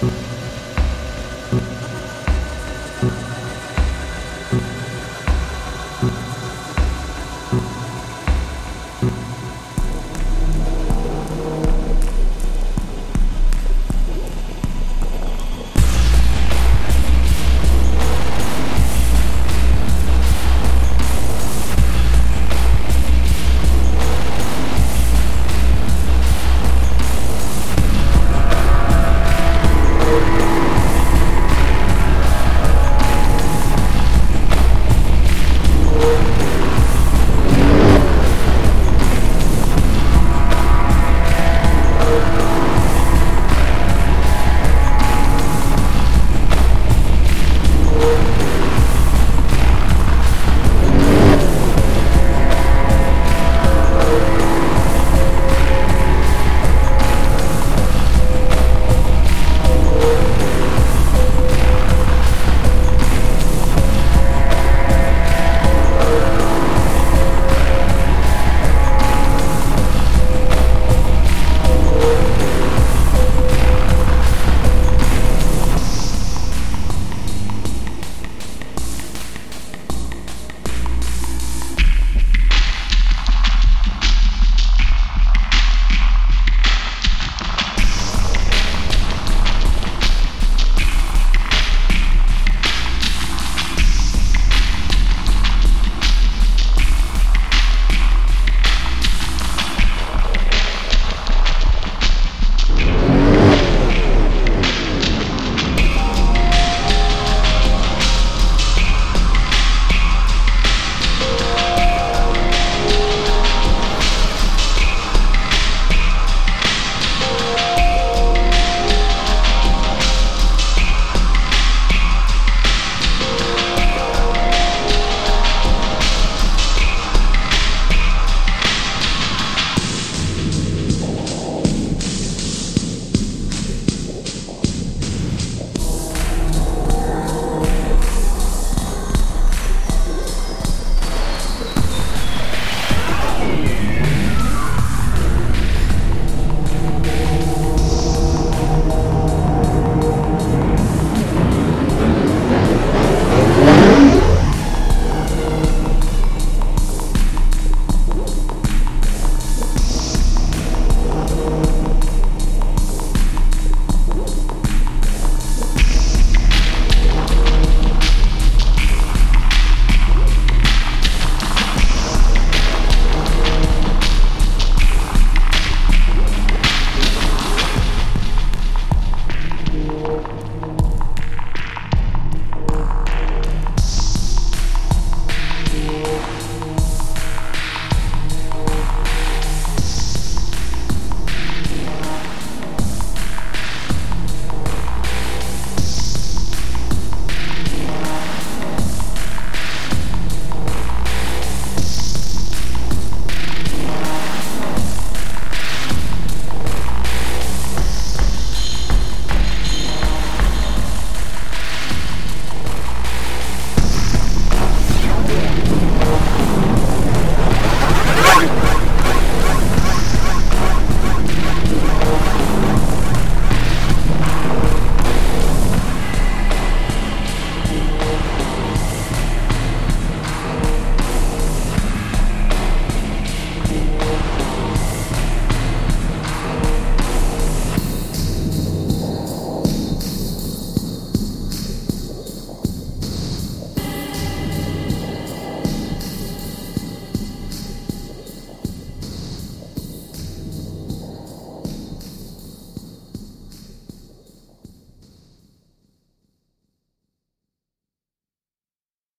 Bye.